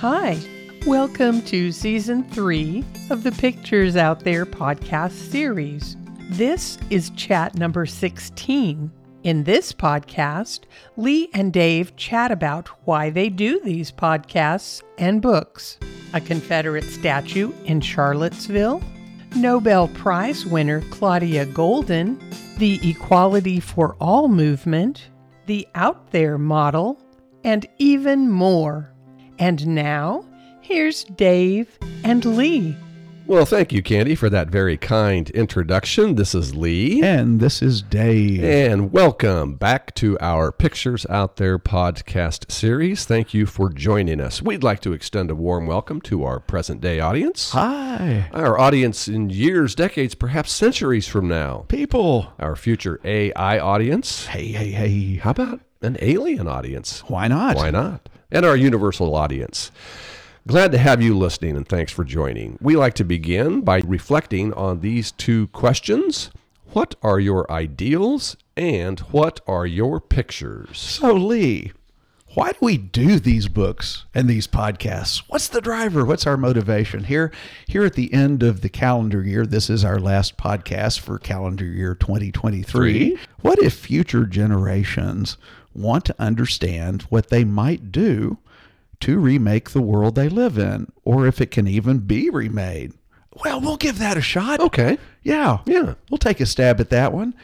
Hi, welcome to season three of the Pictures Out There podcast series. This is chat number 16. In this podcast, Lee and Dave chat about why they do these podcasts and books, a Confederate statue in Charlottesville, Nobel Prize winner Claudia Goldin, the Equality for All movement, the Out There model, and even more. And now, here's Dave and Lee. Well, thank you, Candy, for that very kind introduction. This is Lee. And this is Dave. And welcome back to our Pictures Out There podcast series. Thank you for joining us. We'd like to extend a warm welcome to our present day audience. Hi, Our audience in years, decades, perhaps centuries from now. people. Our future AI audience. Hey, hey, hey. How about an alien audience? Why not? Why not? And our universal audience. Glad to have you listening and thanks for joining. We like to begin by reflecting on these two questions What are your ideals and what are your pictures? So, Lee, why do we do these books and these podcasts? What's the driver? What's our motivation? Here, here at the end of the calendar year, this is our last podcast for calendar year 2023. Three. What if future generations want to understand what they might do to remake the world they live in, or if it can even be remade? Well, we'll give that a shot. Okay. Yeah. Yeah. We'll take a stab at that one.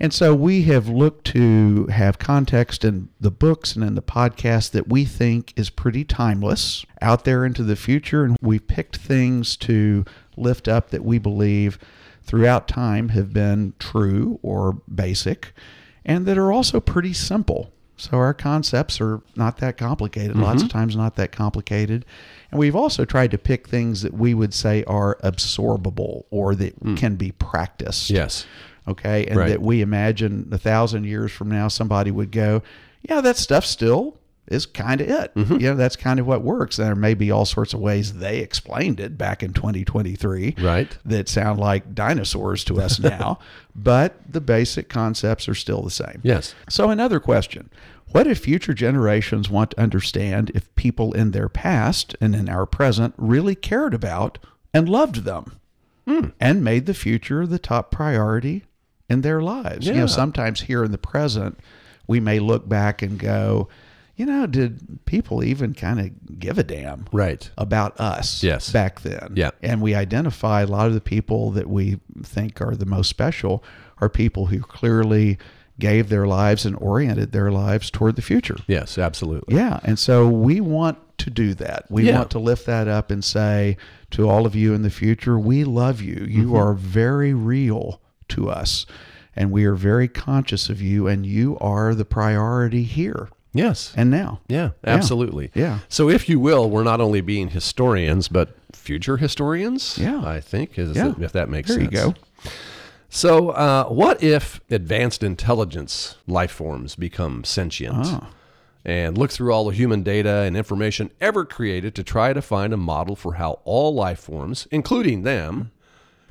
And so we have looked to have context in the books and in the podcast that we think is pretty timeless out there into the future. And we've picked things to lift up that we believe throughout time have been true or basic and that are also pretty simple. So our concepts are not that complicated, lots mm-hmm. of times not that complicated. And we've also tried to pick things that we would say are absorbable or that hmm. can be practiced Yes. Okay and Right. that we imagine a thousand years from now somebody would go yeah that stuff still is kind of it Mm-hmm. you know that's kind of what works there may be all sorts of ways they explained it back in 2023 Right. that sound like dinosaurs to us now but the basic concepts are still the same Yes. so, another question What if future generations want to understand if people in their past and in our present really cared about and loved them and made the future the top priority in their lives? You know, sometimes here in the present, we may look back and go, you know, did people even kind of give a damn? Right. about us Yes. back then. Yeah. And we identify a lot of the people that we think are the most special are people who clearly gave their lives and oriented their lives toward the future. Yes, absolutely. Yeah. And so we want to do that. We Yeah. want to lift that up and say to all of you in the future, we love you. You Mm-hmm. are very real to us. And we are very conscious of you, and you are the priority here Yes. and now. Yeah, absolutely. Yeah. So, if you will, we're not only being historians, but future historians. Yeah. I think is Yeah. if that makes There you sense. go. So, uh, what if advanced intelligence life forms become sentient Ah. and look through all the human data and information ever created to try to find a model for how all life forms, including them,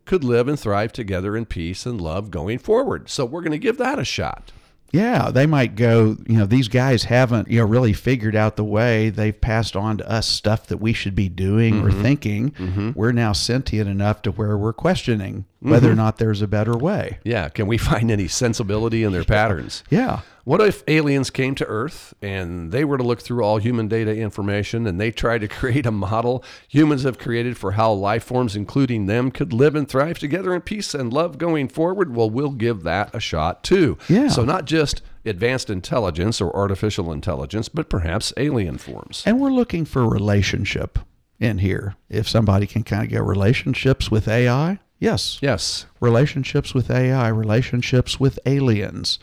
could live and thrive together in peace and love going forward? So, we're going to give that a shot. Yeah, they might go, you know, these guys haven't, you know, really figured out the way. They've passed on to us stuff that we should be doing or mm-hmm. thinking. Mm-hmm. We're now sentient enough to where we're questioning whether or mm-hmm. not there's a better way. Yeah. Can we find any sensibility in their patterns? Yeah. What if aliens came to Earth and they were to look through all human data information and they tried to create a model humans have created for how life forms, including them, could live and thrive together in peace and love going forward? Well, we'll give that a shot too. Yeah. So, not just advanced intelligence or artificial intelligence, but perhaps alien forms. And we're looking for relationship in here. If somebody can kind of get relationships with AI, yes. Yes. relationships with AI, relationships with aliens,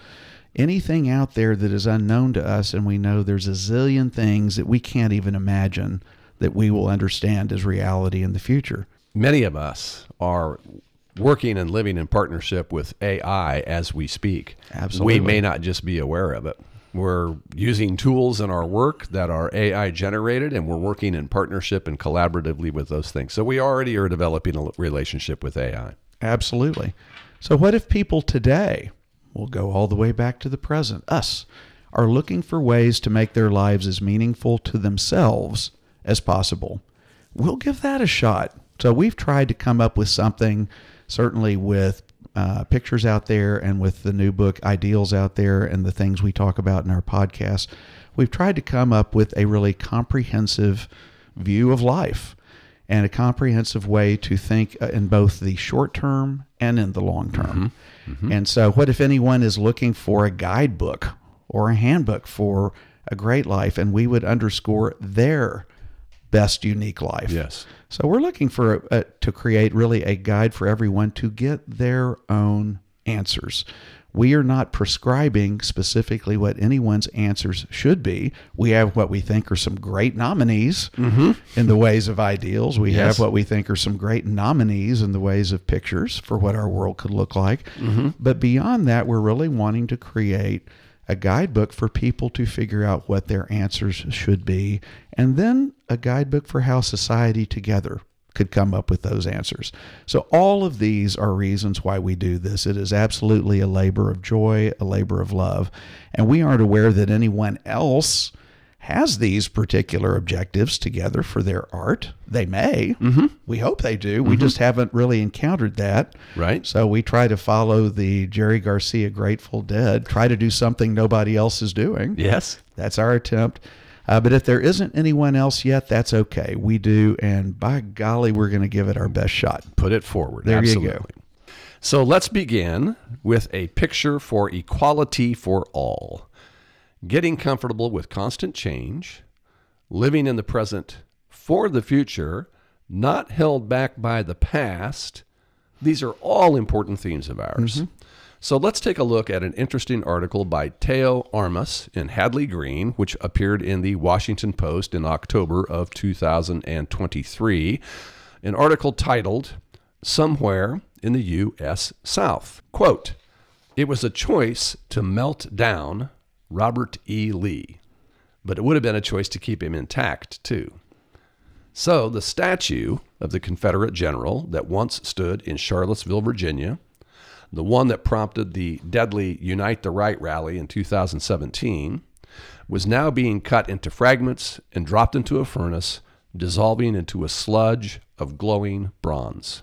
anything out there that is unknown to us, and we know there's a zillion things that we can't even imagine that we will understand as reality in the future. Many of us are working and living in partnership with AI as we speak. Absolutely. We may not just be aware of it. We're using tools in our work that are AI generated, and we're working in partnership and collaboratively with those things. So we already are developing a relationship with AI. Absolutely. So, what if people today, we'll go all the way back to the present, us, are looking for ways to make their lives as meaningful to themselves as possible, we'll give that a shot. So we've tried to come up with something, certainly with uh, pictures out there and with the new book Ideals out there and the things we talk about in our podcast. We've tried to come up with a really comprehensive view of life and a comprehensive way to think uh, in both the short term and in the long term. Mm-hmm. Mm-hmm. And so, what if anyone is looking for a guidebook or a handbook for a great life, and we would underscore their best unique life? Yes. So, we're looking for a, a, to create really a guide for everyone to get their own answers. We are not prescribing specifically what anyone's answers should be. We have what we think are some great nominees mm-hmm. in the ways of ideals. We yes. have what we think are some great nominees in the ways of pictures for what our world could look like. Mm-hmm. But beyond that, we're really wanting to create a guidebook for people to figure out what their answers should be, and then a guidebook for how society together could come up with those answers. So, all of these are reasons why we do this. It is absolutely a labor of joy, a labor of love. And we aren't aware that anyone else has these particular objectives together for their art. They may. Mm-hmm. We hope they do. Mm-hmm. We just haven't really encountered that. Right. So we try to follow the Jerry Garcia Grateful Dead, try to do something nobody else is doing. Yes. That's our attempt. Uh, but if there isn't anyone else yet, that's okay. We do, and by golly, we're going to give it our best shot. Put it forward. There Absolutely. you go. So let's begin with a picture for equality for all. Getting comfortable with constant change, living in the present for the future, not held back by the past. These are all important themes of ours. Mm-hmm. So let's take a look at an interesting article by Teo Armus in Hadley Green, which appeared in the Washington Post in October of 2023. An article titled Somewhere in the U.S. South. Quote, It was a choice to melt down Robert E. Lee, but it would have been a choice to keep him intact, too. So the statue of the Confederate general that once stood in Charlottesville, Virginia, the one that prompted the deadly Unite the Right rally in 2017, was now being cut into fragments and dropped into a furnace, dissolving into a sludge of glowing bronze.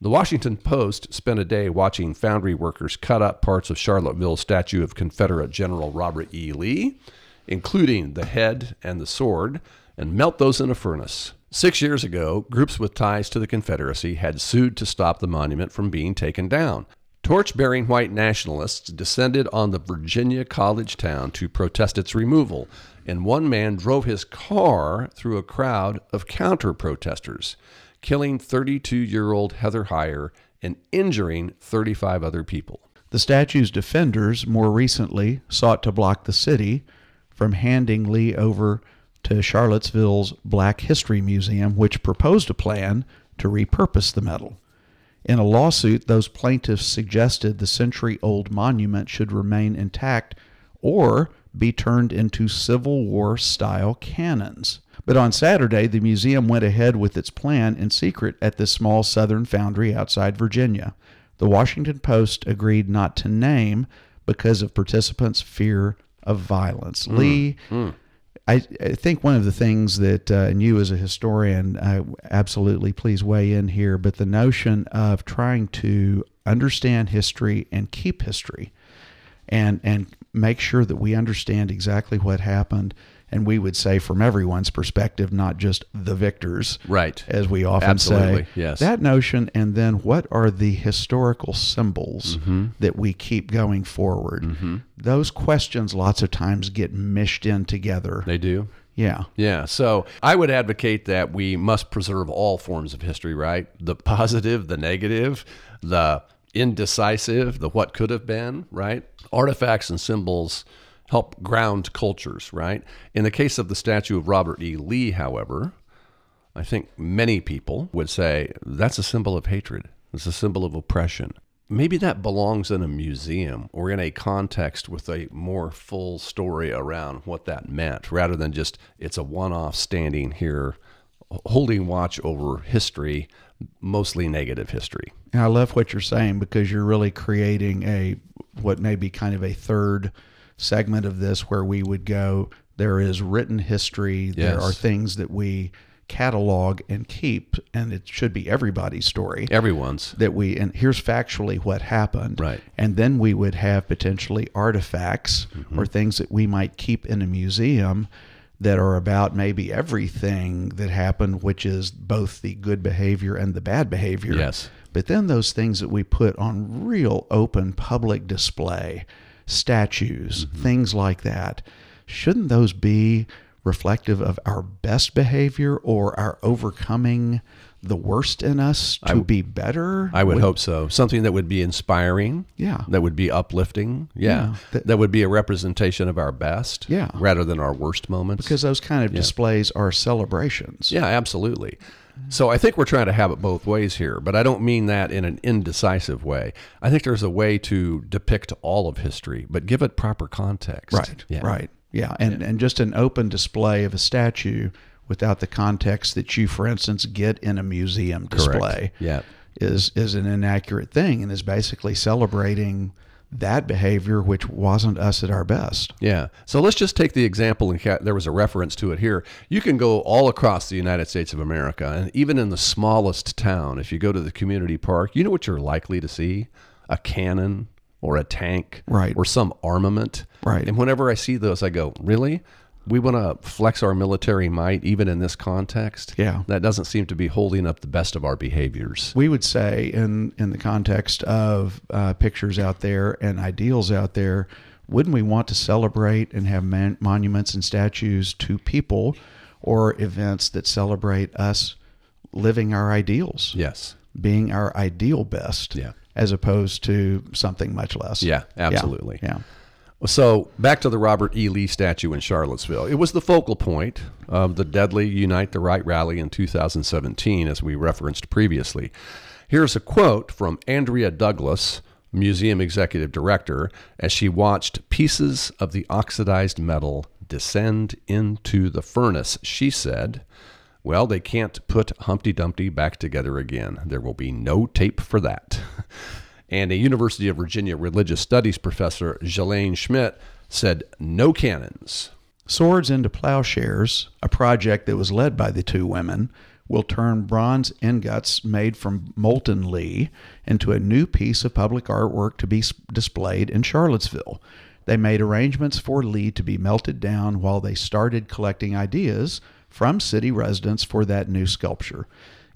The Washington Post spent a day watching foundry workers cut up parts of Charlottesville's statue of Confederate General Robert E. Lee, including the head and the sword, and melt those in a furnace. Six years ago, groups with ties to the Confederacy had sued to stop the monument from being taken down. Torch bearing white nationalists descended on the Virginia college town to protest its removal, and one man drove his car through a crowd of counter protesters, killing 32 year old Heather Heyer and injuring 35 other people. The statue's defenders more recently sought to block the city from handing Lee over to Charlottesville's Black History Museum, which proposed a plan to repurpose the metal. In a lawsuit, those plaintiffs suggested the century old monument should remain intact or be turned into Civil War style cannons. But on Saturday, the museum went ahead with its plan in secret at this small southern foundry outside Virginia. The Washington Post agreed not to name because of participants' fear of violence. Mm. Lee mm. I, I, think one of the things that, uh, and you as a historian, uh, absolutely please weigh in here, but the notion of trying to understand history and keep history and, and make sure that we understand exactly what happened and we would say from everyone's perspective, not just the victors, right? As we often Absolutely. say, yes. That notion, and then what are the historical symbols mm-hmm. that we keep going forward? Mm-hmm. Those questions, lots of times, get mished in together. They do. Yeah. Yeah. So I would advocate that we must preserve all forms of history, right? The positive, the negative, the indecisive, the what could have been, right? Artifacts and symbols help ground cultures, right? In the case of the statue of Robert E. Lee, however, I think many people would say that's a symbol of hatred. It's a symbol of oppression. Maybe that belongs in a museum or in a context with a more full story around what that meant rather than just it's a one off standing here holding watch over history, mostly negative history. And I love what you're saying because you're really creating a what may be kind of a third segment of this where we would go There is written history. There are things that we catalog and keep, and it should be everybody's story Everyone's. that we and here's factually what happened Right. and then we would have potentially artifacts Mm-hmm. or things that we might keep in a museum that are about maybe everything that happened which is both the good behavior and the bad behavior Yes. but then those things that we put on real open public display statues Mm-hmm. things like that shouldn't those be reflective of our best behavior or our overcoming the worst in us to be better I would hope so. Something that would be inspiring. Yeah. That would be uplifting. Yeah. Yeah. That, That- would be a representation of our best. Yeah. Rather than our worst moments. because those kind of displays are celebrations. Yeah, absolutely. So I think we're trying to have it both ways here, but I don't mean that in an indecisive way. I think there's a way to depict all of history, but give it proper context. Right. Yeah. Right. Yeah. And and just an open display of a statue without the context that you, for instance, get in a museum Correct. display Yeah. is is an inaccurate thing and is basically celebrating that behavior which wasn't us at our best. Yeah. So let's just take the example, and there was a reference to it here. You can go all across the United States of America, and even in the smallest town, if you go to the community park, you know what you're likely to see? A cannon or a tank Right. or some armament. Right. And whenever I see those, I go, really? We want to flex our military might even in this context? Yeah. That doesn't seem to be holding up the best of our behaviors. We would say, in in the context of uh, pictures out there and ideals out there, wouldn't we want to celebrate and have man- monuments and statues to people or events that celebrate us living our ideals, Yes. being our ideal best, Yeah. as opposed to something much less? Yeah, absolutely. Yeah. So back to the Robert E. Lee statue in Charlottesville. It was the focal point of the deadly Unite the Right rally in 2017, as we referenced previously. Here's a quote from Andrea Douglas, museum executive director, as she watched pieces of the oxidized metal descend into the furnace. She said, well, they can't put Humpty Dumpty back together again. There will be no tape for that. And a University of Virginia religious studies professor, Jalane Schmidt, said, no cannons. Swords into Plowshares, a project that was led by the two women, will turn bronze ingots made from molten Lee into a new piece of public artwork to be displayed in Charlottesville. They made arrangements for Lee to be melted down while they started collecting ideas from city residents for that new sculpture.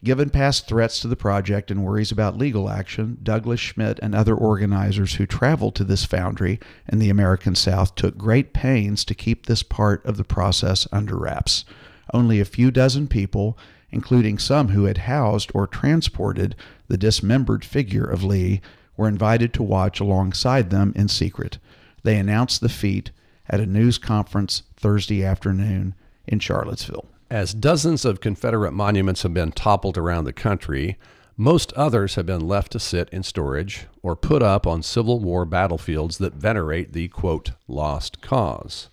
Given past threats to the project and worries about legal action, Douglas Schmidt and other organizers who traveled to this foundry in the American South took great pains to keep this part of the process under wraps. Only a few dozen people, including some who had housed or transported the dismembered figure of Lee, were invited to watch alongside them in secret. They announced the feat at a news conference Thursday afternoon in Charlottesville. As dozens of Confederate monuments have been toppled around the country, most others have been left to sit in storage or put up on Civil War battlefields that venerate the quote, lost cause.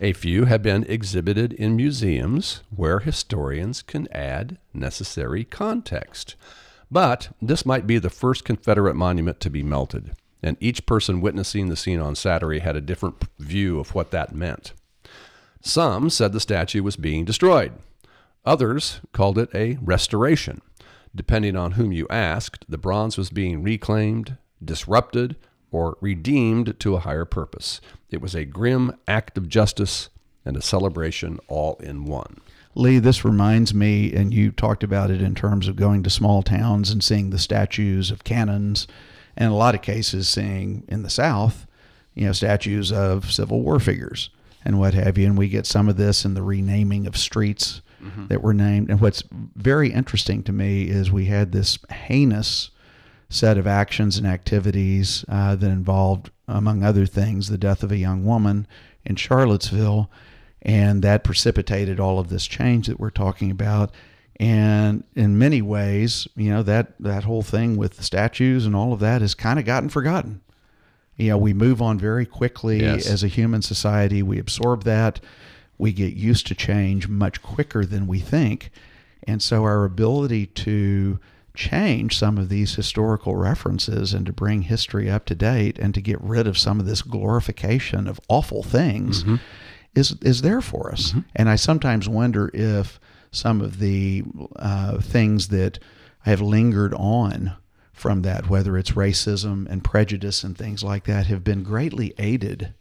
A few have been exhibited in museums where historians can add necessary context. But this might be the first Confederate monument to be melted, and each person witnessing the scene on Saturday had a different view of what that meant. Some said the statue was being destroyed. Others called it a restoration. Depending on whom you asked, the bronze was being reclaimed, disrupted, or redeemed to a higher purpose. It was a grim act of justice and a celebration all in one. Lee, this reminds me, and you talked about it in terms of going to small towns and seeing the statues of cannons, and a lot of cases, seeing in the South, you know, statues of Civil War figures and what have you. And we get some of this in the renaming of streets that were named. And what's very interesting to me is we had this heinous set of actions and activities uh, that involved, among other things, the death of a young woman in Charlottesville. And that precipitated all of this change that we're talking about. And in many ways, you know, that, that whole thing with the statues and all of that has kind of gotten forgotten. You know, we move on very quickly Yes. as a human society. We absorb that. We get used to change much quicker than we think. And so our ability to change some of these historical references and to bring history up to date and to get rid of some of this glorification of awful things is is there for us. And I sometimes wonder if some of the uh, things that have lingered on from that, whether it's racism and prejudice and things like that, have been greatly aided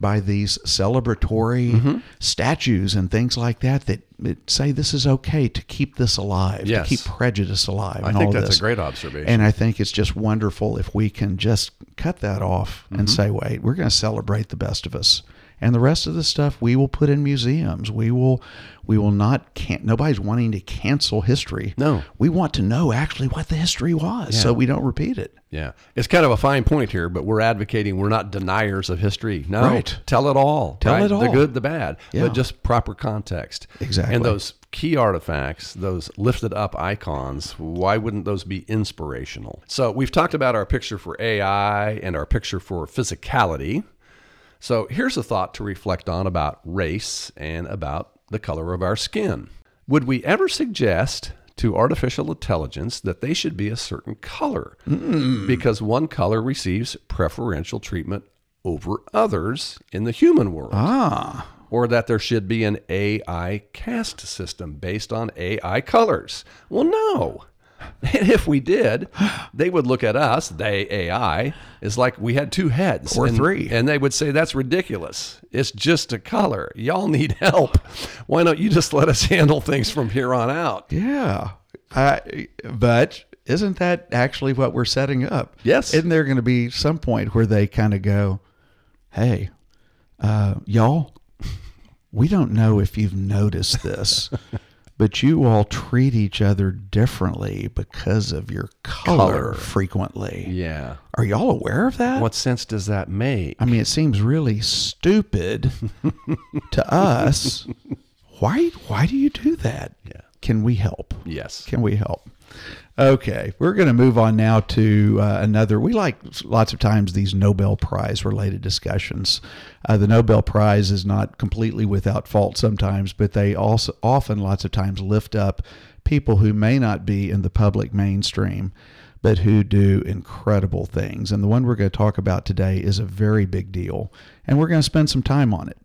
by these celebratory statues and things like that that, say this is okay to keep this alive, Yes. to keep prejudice alive. I and think that's this. a great observation. And I think it's just wonderful if we can just cut that off and Mm-hmm. say, wait, we're going to celebrate the best of us. And the rest of the stuff we will put in museums. We will, we will not. can't nobody's wanting to cancel history. No. we want to know actually what the history was, so we don't repeat it. Yeah. It's kind of a fine point here, but we're advocating we're not deniers of history. No. Right. Tell it all. Tell right? it all The good, the bad, Yeah. but just proper context. Exactly. And those key artifacts, those lifted up icons, why wouldn't those be inspirational? So we've talked about our picture for AI and our picture for physicality. So here's a thought to reflect on about race and about the color of our skin. Would we ever suggest to artificial intelligence that they should be a certain color because one color receives preferential treatment over others in the human world? Ah, or that there should be an AI caste system based on AI colors. Well, no. And if we did, they would look at us, they AI, as like we had two heads Or and, three. and they would say that's ridiculous. It's just a color. Y'all need help. Why don't you just let us handle things from here on out? yeah. But isn't that actually what we're setting up? Yes. Isn't there going to be some point where they kind of go, "Hey, uh, y'all, we don't know if you've noticed this, but you all treat each other differently because of your color, Color. frequently. Yeah. Are y'all aware of that? What sense does that make? I mean, it seems really stupid to us. Why? Why do you do that? Yeah. Can we help? Yes. Can we help? Okay, we're going to move on now to uh, another. We like lots of times these Nobel Prize related discussions. Uh, the Nobel Prize is not completely without fault sometimes, but they also often, lots of times, lift up people who may not be in the public mainstream, but who do incredible things. And the one we're going to talk about today is a very big deal, and we're going to spend some time on it.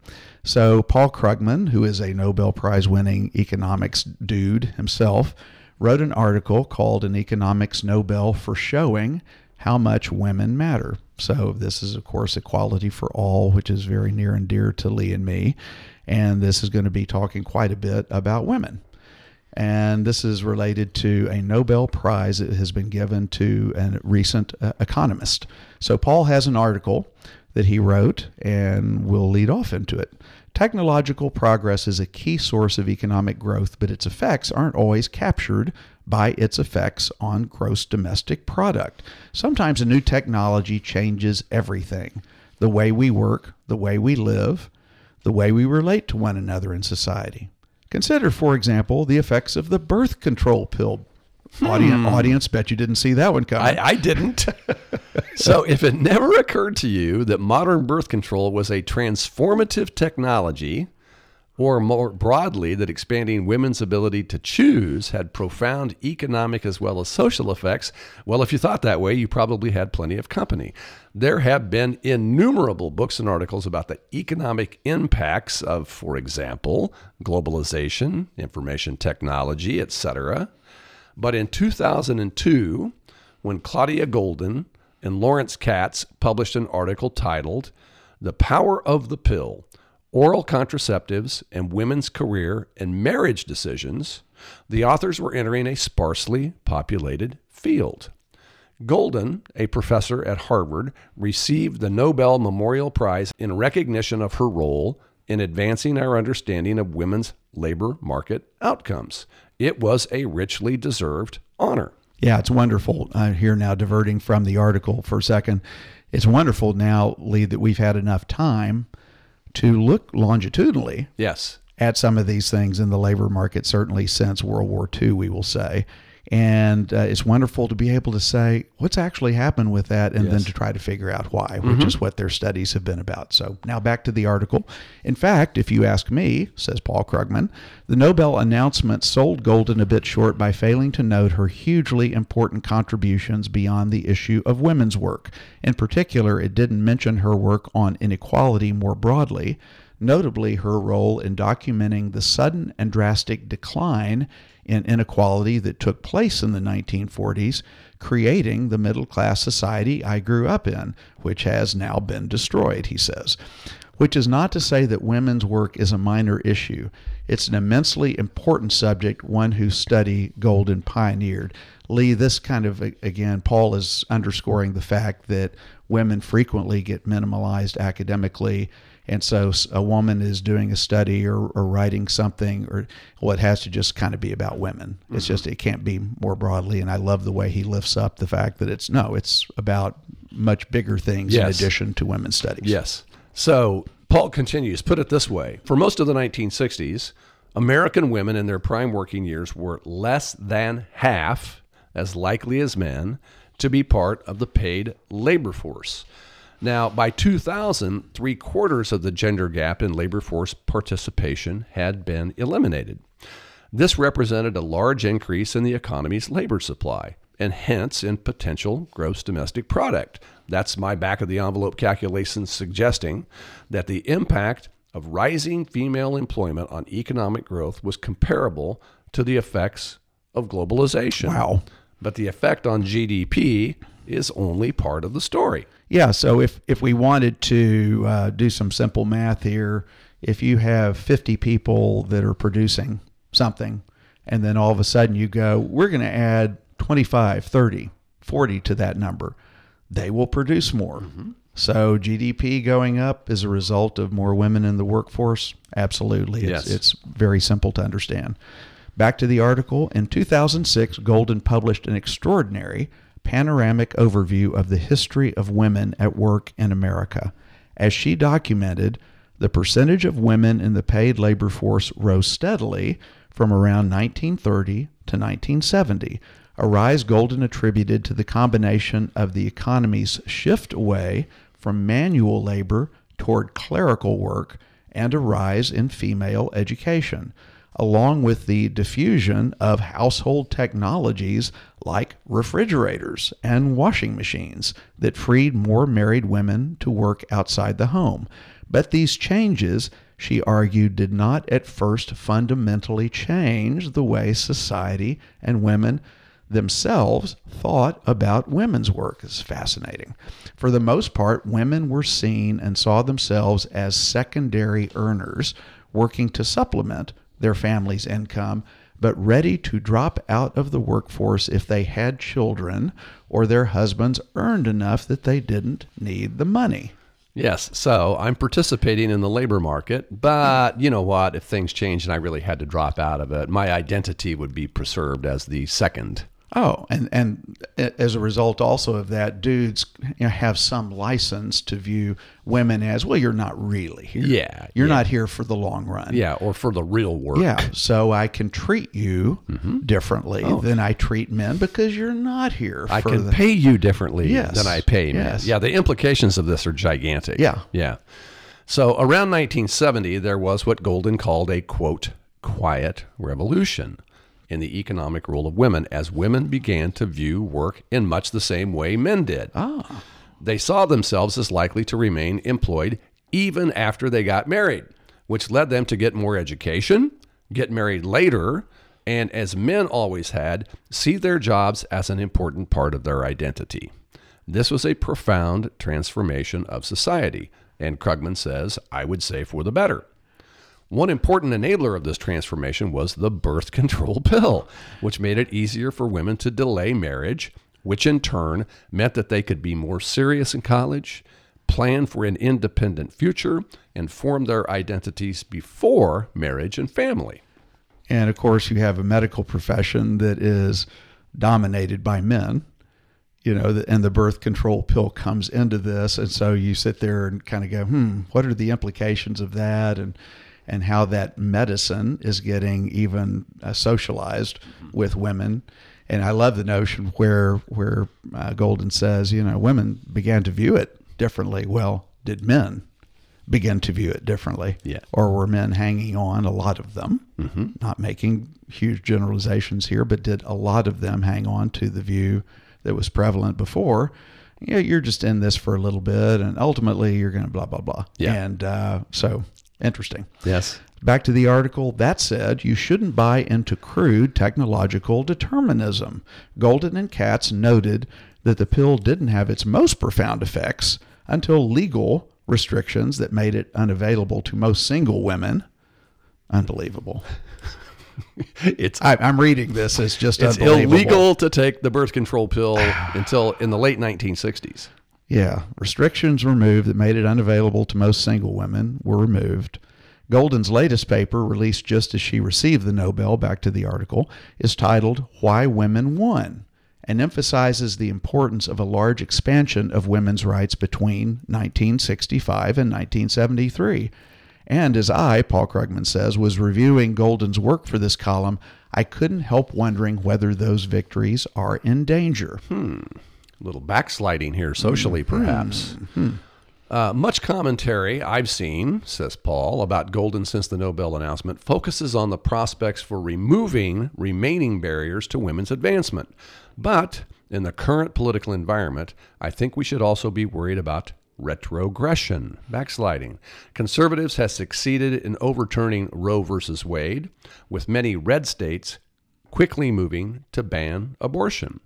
So, Paul Krugman, who is a Nobel Prize winning economics dude himself, wrote an article called An Economics Nobel for Showing How Much Women Matter. So, this is, of course, equality for all, which is very near and dear to Lee and me. And this is going to be talking quite a bit about women. And this is related to a Nobel Prize that has been given to a recent uh, economist. So, Paul has an article that he wrote, and we'll lead off into it. Technological progress is a key source of economic growth, but its effects aren't always captured by its effects on gross domestic product. Sometimes a new technology changes everything the way we work, the way we live, the way we relate to one another in society. Consider, for example, the effects of the birth control pill. Audience, hmm. audience, bet you didn't see that one coming. I, I didn't. so, if it never occurred to you that modern birth control was a transformative technology, or more broadly, that expanding women's ability to choose had profound economic as well as social effects, well, if you thought that way, you probably had plenty of company. There have been innumerable books and articles about the economic impacts of, for example, globalization, information technology, etc. But in 2002, when Claudia Goldin and Lawrence Katz published an article titled The Power of the Pill Oral Contraceptives and Women's Career and Marriage Decisions, the authors were entering a sparsely populated field. Goldin, a professor at Harvard, received the Nobel Memorial Prize in recognition of her role in advancing our understanding of women's labor market outcomes. It was a richly deserved honor. Yeah, it's wonderful. I'm here now diverting from the article for a second. It's wonderful now, Lee, that we've had enough time to look longitudinally Yes. at some of these things in the labor market, certainly since World War II, we will say. And uh, it's wonderful to be able to say what's actually happened with that and then to try to figure out why, which is what their studies have been about. So now back to the article. In fact, if you ask me, says Paul Krugman, the Nobel announcement sold Goldin a bit short by failing to note her hugely important contributions beyond the issue of women's work. In particular, it didn't mention her work on inequality more broadly, notably her role in documenting the sudden and drastic decline in inequality that took place in the 1940s, creating the middle class society I grew up in, which has now been destroyed, he says. Which is not to say that women's work is a minor issue. It's an immensely important subject, one whose study Goldin pioneered. Lee, this kind of, again, Paul is underscoring the fact that women frequently get minimalized academically. And so a woman is doing a study or, or writing something, or well, it has to just kind of be about women. It's mm-hmm. just, it can't be more broadly. And I love the way he lifts up the fact that it's, no, it's about much bigger things yes. in addition to women's studies. Yes. So Paul continues, put it this way for most of the 1960s, American women in their prime working years were less than half as likely as men to be part of the paid labor force. Now, by 2000, three quarters of the gender gap in labor force participation had been eliminated. This represented a large increase in the economy's labor supply and hence in potential gross domestic product. That's my back of the envelope calculations suggesting that the impact of rising female employment on economic growth was comparable to the effects of globalization. Wow. But the effect on GDP is only part of the story. Yeah. So if, if we wanted to uh, do some simple math here, if you have 50 people that are producing something, and then all of a sudden you go, we're going to add 25, 30, 40 to that number, they will produce more. Mm-hmm. So GDP going up is a result of more women in the workforce? Absolutely. It's, yes. it's very simple to understand. Back to the article. In 2006, Goldin published an extraordinary panoramic overview of the history of women at work in America. As she documented, the percentage of women in the paid labor force rose steadily from around 1930 to 1970, a rise Goldin attributed to the combination of the economy's shift away from manual labor toward clerical work and a rise in female education along with the diffusion of household technologies like refrigerators and washing machines that freed more married women to work outside the home. But these changes, she argued, did not at first fundamentally change the way society and women themselves thought about women's work is fascinating. For the most part, women were seen and saw themselves as secondary earners working to supplement their family's income, but ready to drop out of the workforce if they had children or their husbands earned enough that they didn't need the money. Yes, so I'm participating in the labor market, but you know what? If things changed and I really had to drop out of it, my identity would be preserved as the second Oh, and and as a result also of that, dudes you know, have some license to view women as well. You're not really here. Yeah, you're yeah. not here for the long run. Yeah, or for the real work. Yeah, so I can treat you mm-hmm. differently oh. than I treat men because you're not here. I can the... pay you differently yes. than I pay men. Yes. Yeah, the implications of this are gigantic. Yeah, yeah. So around 1970, there was what Goldin called a quote quiet revolution in the economic role of women as women began to view work in much the same way men did. Ah. They saw themselves as likely to remain employed even after they got married, which led them to get more education, get married later, and as men always had, see their jobs as an important part of their identity. This was a profound transformation of society, and Krugman says, I would say for the better. One important enabler of this transformation was the birth control pill, which made it easier for women to delay marriage, which in turn meant that they could be more serious in college, plan for an independent future, and form their identities before marriage and family. And of course, you have a medical profession that is dominated by men you know, and the birth control pill comes into this. And so you sit there and kind of go, hmm, what are the implications of that? And and how that medicine is getting even uh, socialized with women. And I love the notion where where uh, Goldin says, you know, women began to view it differently. Well, did men begin to view it differently? Yeah. Or were men hanging on? A lot of them, mm-hmm. not making huge generalizations here, but did a lot of them hang on to the view that was prevalent before? Yeah, you're just in this for a little bit, and ultimately you're going to blah blah blah. Yeah. And uh, so Interesting. Yes. Back to the article. That said, you shouldn't buy into crude technological determinism. Goldin and Katz noted that the pill didn't have its most profound effects until legal restrictions that made it unavailable to most single women. Unbelievable. It's I, I'm reading this as just it's illegal to take the birth control pill until in the late 1960s. Yeah, restrictions removed that made it unavailable to most single women were removed. Goldin's latest paper, released just as she received the Nobel, back to the article, is titled Why Women Won and emphasizes the importance of a large expansion of women's rights between 1965 and 1973. And as I, Paul Krugman says, was reviewing Goldin's work for this column, I couldn't help wondering whether those victories are in danger. A little backsliding here socially, hmm, hmm, perhaps. Hmm. Uh, much commentary I've seen, says Paul, about Goldin since the Nobel announcement focuses on the prospects for removing remaining barriers to women's advancement. But in the current political environment, I think we should also be worried about retrogression, backsliding. Conservatives have succeeded in overturning Roe versus Wade, with many red states quickly moving to ban abortion.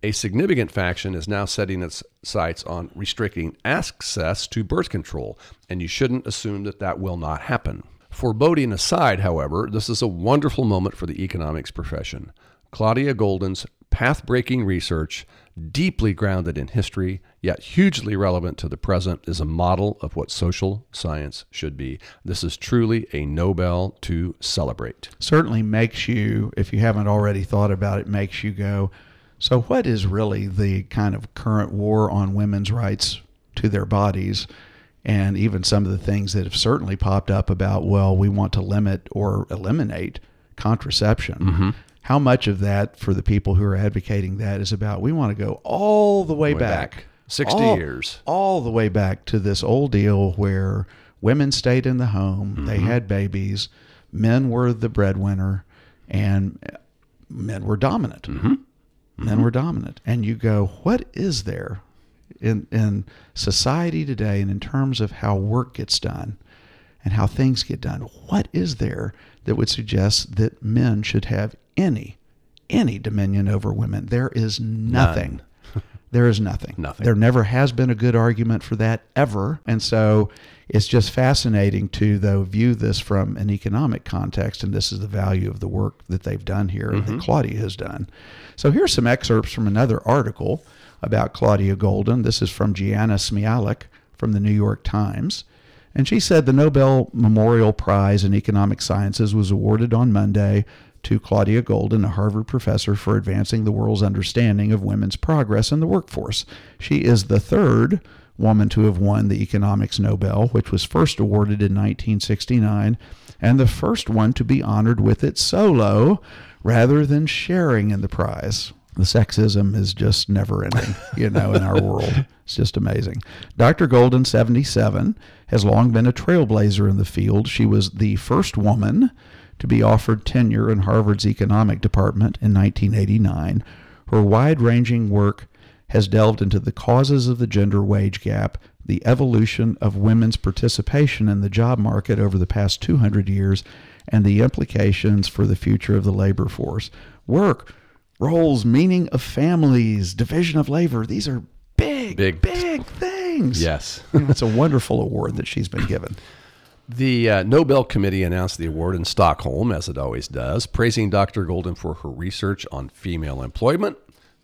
A significant faction is now setting its sights on restricting access to birth control, and you shouldn't assume that that will not happen. Foreboding aside, however, this is a wonderful moment for the economics profession. Claudia Goldin's path breaking research, deeply grounded in history, yet hugely relevant to the present, is a model of what social science should be. This is truly a Nobel to celebrate. certainly makes you, if you haven't already thought about it, makes you go, so what is really the kind of current war on women's rights to their bodies? And even some of the things that have certainly popped up about, well, we want to limit or eliminate contraception. Mm-hmm. How much of that for the people who are advocating that is about we want to go all the way, Way back, back. 60 all- years. all the way back to this old deal where women stayed in the home, they mm-hmm. had babies, men were the breadwinner, and men were dominant. Mm-hmm. Men mm-hmm. were dominant, and you go, what is there in in society today, and in terms of how work gets done and how things get done? What is there that would suggest that men should have any any dominion over women? There is nothing. There is nothing. Nothing. There never has been a good argument for that ever. And so it's just fascinating to, though, view this from an economic context. And this is the value of the work that they've done here, that mm-hmm. Claudia has done. So here's some excerpts from another article about Claudia Goldin. This is from Jeanna Smialek from the New York Times. And she said the Nobel Memorial Prize in Economic Sciences was awarded on Monday to Claudia Goldin, a Harvard professor, for advancing the world's understanding of women's progress in the workforce. She is the third woman to have won the Economics Nobel, which was first awarded in 1969, and the first one to be honored with it solo rather than sharing in the prize. The sexism is just never ending, you know, in our world. It's just amazing. Dr. Goldin, 77, has long been a trailblazer in the field. She was the first woman to be offered tenure in Harvard's economic department in 1989. Her wide ranging work has delved into the causes of the gender wage gap, the evolution of women's participation in the job market over the past 200 years, and the implications for the future of the labor force. Work, roles, meaning of families, division of labor, these are big, Big. big, things. Yes. it's a wonderful award that she's been given. The uh, Nobel Committee announced the award in Stockholm, as it always does, praising Dr. Goldin for her research on female employment,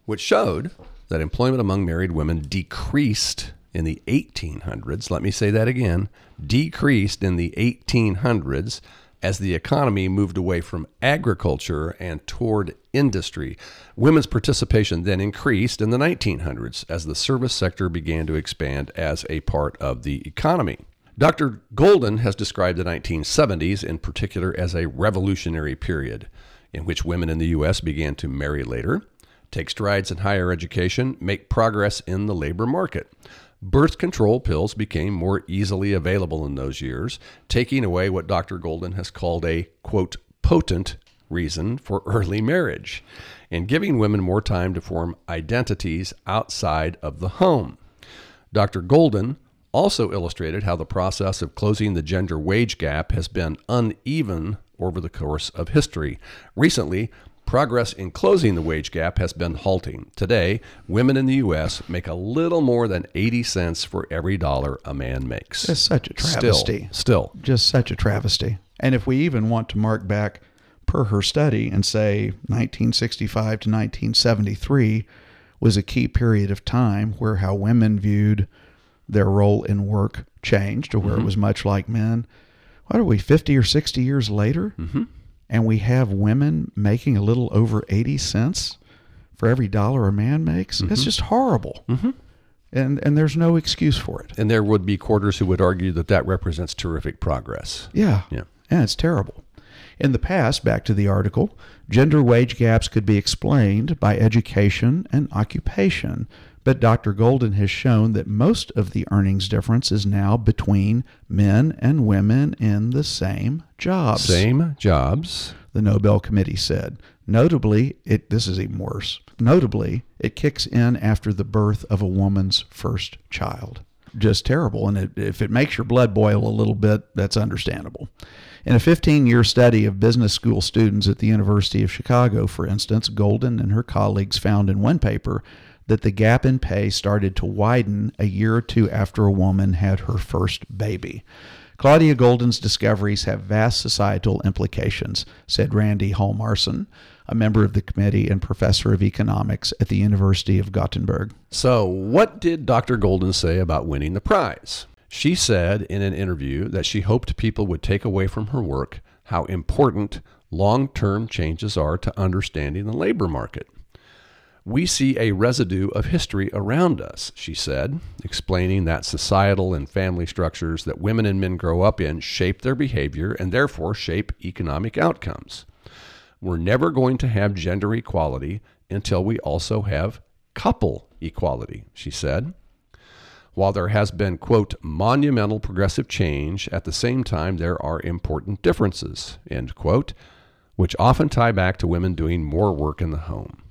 which showed that employment among married women decreased in the 1800s. Let me say that again decreased in the 1800s as the economy moved away from agriculture and toward industry. Women's participation then increased in the 1900s as the service sector began to expand as a part of the economy. Dr. Goldin has described the 1970s in particular as a revolutionary period in which women in the U.S. began to marry later, take strides in higher education, make progress in the labor market. Birth control pills became more easily available in those years, taking away what Dr. Goldin has called a, quote, potent reason for early marriage, and giving women more time to form identities outside of the home. Dr. Goldin also illustrated how the process of closing the gender wage gap has been uneven over the course of history. Recently, progress in closing the wage gap has been halting. Today, women in the U.S. make a little more than 80 cents for every dollar a man makes. It's such a travesty. Still, still. Just such a travesty. And if we even want to mark back per her study and say 1965 to 1973 was a key period of time where how women viewed their role in work changed to where it was much like men. What are we, 50 or 60 years later? Mm-hmm. And we have women making a little over 80 cents for every dollar a man makes? It's just horrible. Mm-hmm. And, and there's no excuse for it. And there would be quarters who would argue that that represents terrific progress. Yeah. Yeah. And it's terrible. In the past, back to the article, gender wage gaps could be explained by education and occupation. But Dr. Goldin has shown that most of the earnings difference is now between men and women in the same jobs. Same jobs. The Nobel Committee said. Notably, it this is even worse. Notably, it kicks in after the birth of a woman's first child. Just terrible. And it, if it makes your blood boil a little bit, that's understandable. In a 15 year study of business school students at the University of Chicago, for instance, Goldin and her colleagues found in one paper that the gap in pay started to widen a year or two after a woman had her first baby. Claudia Goldin's discoveries have vast societal implications, said Randi Hjalmarsson, a member of the committee and professor of economics at the University of Gothenburg. So, what did Dr. Goldin say about winning the prize? She said in an interview that she hoped people would take away from her work how important long term changes are to understanding the labor market. We see a residue of history around us, she said, explaining that societal and family structures that women and men grow up in shape their behavior and therefore shape economic outcomes. We're never going to have gender equality until we also have couple equality, she said. While there has been, quote, monumental progressive change, at the same time there are important differences, end quote, which often tie back to women doing more work in the home.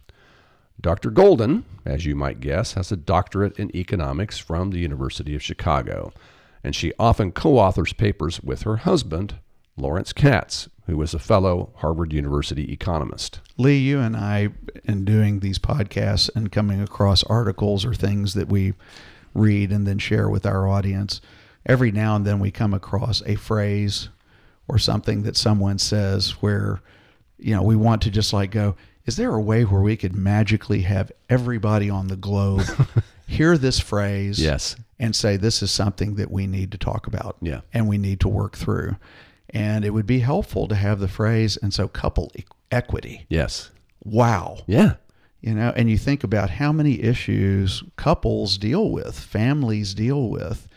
Dr. Goldin, as you might guess, has a doctorate in economics from the University of Chicago, and she often co authors papers with her husband, Lawrence Katz, who is a fellow Harvard University economist. Lee, you and I, in doing these podcasts and coming across articles or things that we read and then share with our audience, every now and then we come across a phrase or something that someone says where, you know, we want to just like go, is there a way where we could magically have everybody on the globe hear this phrase Yes. and say this is something that we need to talk about Yeah. and we need to work through and it would be helpful to have the phrase and so couple e- equity Yes. wow Yeah. you know and you think about how many issues couples deal with families deal with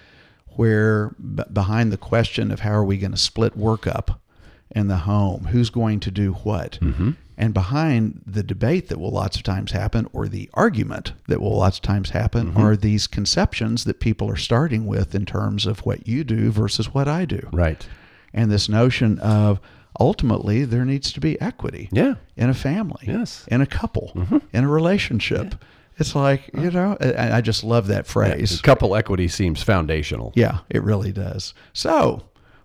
where b- behind the question of how are we going to split work up in the home who's going to do what mm-hmm. And behind the debate that will lots of times happen or the argument that will lots of times happen mm-hmm. are these conceptions that people are starting with in terms of what you do versus what I do Right. and this notion of ultimately there needs to be equity Yeah. in a family, Yes. in a couple, mm-hmm. in a relationship. It's like, you know, I, I just love that phrase. Couple equity seems foundational. Yeah, it really does. So,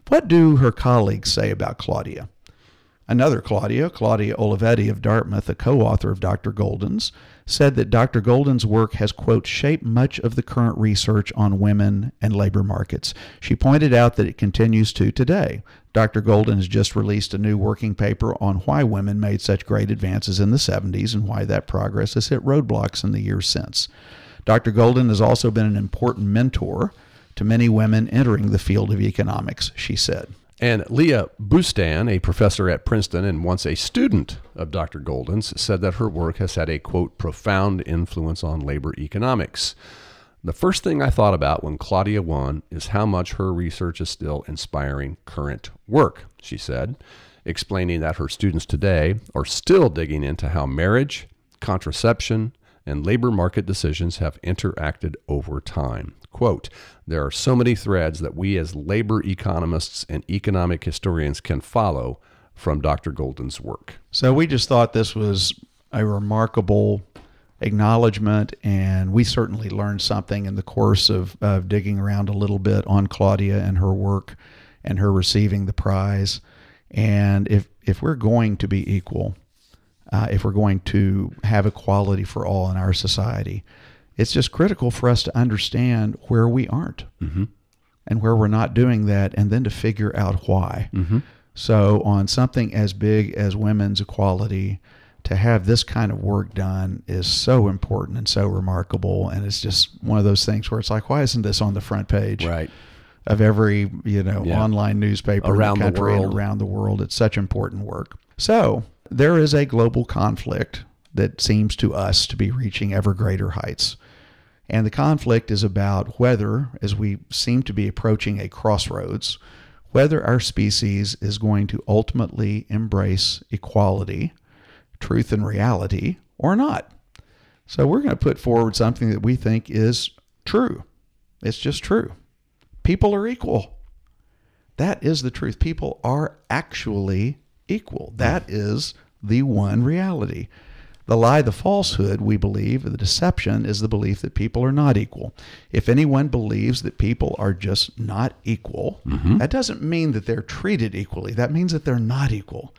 what do her colleagues say about Claudia? Another Claudia, Claudia Olivetti of Dartmouth, a co author of Dr. Goldin's, said that Dr. Goldin's work has, quote, shaped much of the current research on women and labor markets. She pointed out that it continues to today. Dr. Goldin has just released a new working paper on why women made such great advances in the 70s and why that progress has hit roadblocks in the years since. Dr. Goldin has also been an important mentor to many women entering the field of economics, she said. And Leah Boustan, a professor at Princeton and once a student of Dr. Goldin's, said that her work has had a quote profound influence on labor economics. The first thing I thought about when Claudia won is how much her research is still inspiring current work, she said, explaining that her students today are still digging into how marriage, contraception, and labor market decisions have interacted over time. Quote, there are so many threads that we as labor economists and economic historians can follow from Dr. Goldin's work. So we just thought this was a remarkable acknowledgement, and we certainly learned something in the course of, of digging around a little bit on Claudia and her work and her receiving the prize. And if, if we're going to be equal, uh, if we're going to have equality for all in our society, it's just critical for us to understand where we aren't Mm-hmm. and where we're not doing that, and then to figure out why. Mm-hmm. So, on something as big as women's equality, to have this kind of work done is so important and so remarkable. And it's just one of those things where it's like, why isn't this on the front page Right. of every you know Yeah. online newspaper Around in the the country and world. around the world? It's such important work. So there is a global conflict that seems to us to be reaching ever greater heights. And the conflict is about whether, as we seem to be approaching a crossroads, whether our species is going to ultimately embrace equality, truth, and reality or not. So we're going to put forward something that we think is true. It's just true. People are equal. That is the truth. People are actually equal. That is the one reality. The lie, the falsehood, we believe, the deception is the belief that people are not equal. If anyone believes that people are just not equal, mm-hmm. that doesn't mean that they're treated equally. That means that they're not equal.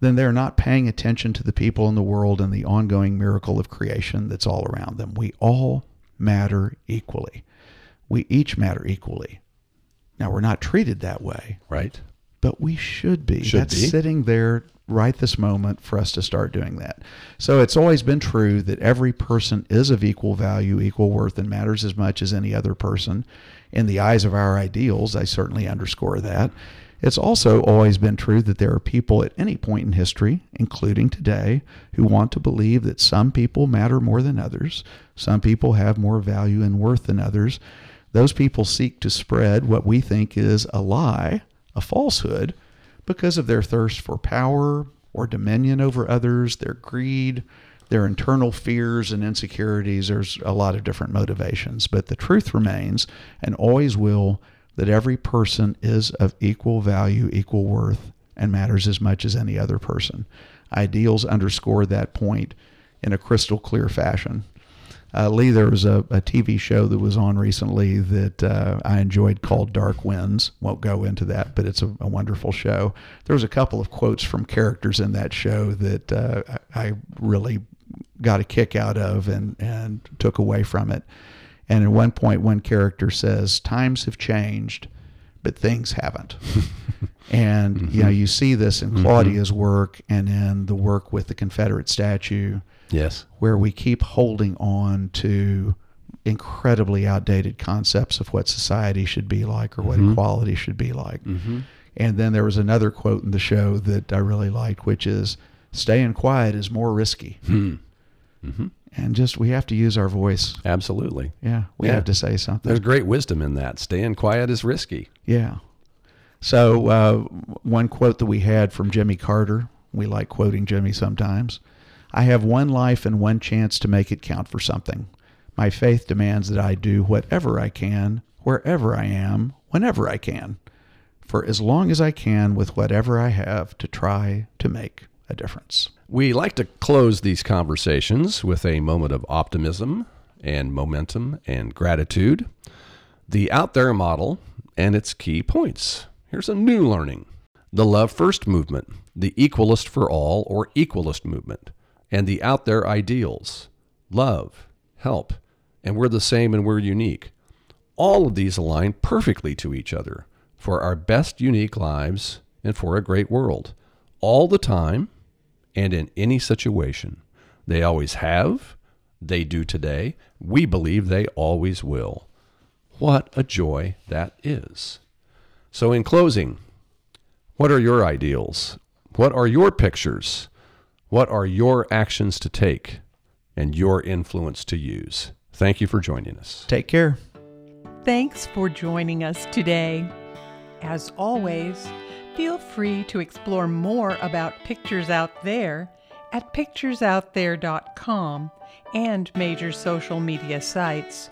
Then they're not paying attention to the people in the world and the ongoing miracle of creation that's all around them. We all matter equally. We each matter equally. Now, we're not treated that way, Right. But we should be. Should That's be. sitting there right this moment for us to start doing that. So it's always been true that every person is of equal value, equal worth, and matters as much as any other person. In the eyes of our ideals, I certainly underscore that. It's also always been true that there are people at any point in history, including today, who want to believe that some people matter more than others, some people have more value and worth than others. Those people seek to spread what we think is a lie, a falsehood, because of their thirst for power or dominion over others, their greed, their internal fears and insecurities. There's a lot of different motivations, but the truth remains and always will that every person is of equal value, equal worth, and matters as much as any other person. Ideals underscore that point in a crystal clear fashion. Uh, Lee, there was a, a TV show that was on recently that uh, I enjoyed called Dark Winds. Won't go into that, but it's a, a wonderful show. There was a couple of quotes from characters in that show that uh, I really got a kick out of and, and took away from it. And at one point, one character says, Times have changed, but things haven't. and, you know, you see this in Claudia's work and in the work with the Confederate statue Yes. where we keep holding on to incredibly outdated concepts of what society should be like or what mm-hmm. equality should be like. Mm-hmm. And then there was another quote in the show that I really liked, which is staying quiet is more risky. Hmm. Mm-hmm. And just we have to use our voice. Absolutely. Yeah, we Yeah. have to say something. There's great wisdom in that. Staying quiet is risky. Yeah. So uh, one quote that we had from Jimmy Carter, we like quoting Jimmy sometimes. I have one life and one chance to make it count for something. My faith demands that I do whatever I can, wherever I am, whenever I can, for as long as I can with whatever I have to try to make a difference. We like to close these conversations with a moment of optimism and momentum and gratitude. The out there model and its key points. Here's a new learning the Love First movement, the Equality for All or Equalist movement, and the out there ideals love, help, and we're the same and we're unique. All of these align perfectly to each other for our best unique lives and for a great world. All the time and in any situation. They always have, they do today, we believe they always will. What a joy that is. So, in closing, what are your ideals? What are your pictures? What are your actions to take and your influence to use? Thank you for joining us. Take care. Thanks for joining us today. As always, feel free to explore more about Pictures Out There at picturesoutthere.com and major social media sites.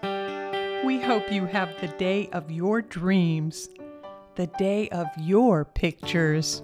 We hope you have the day of your dreams, the day of your pictures.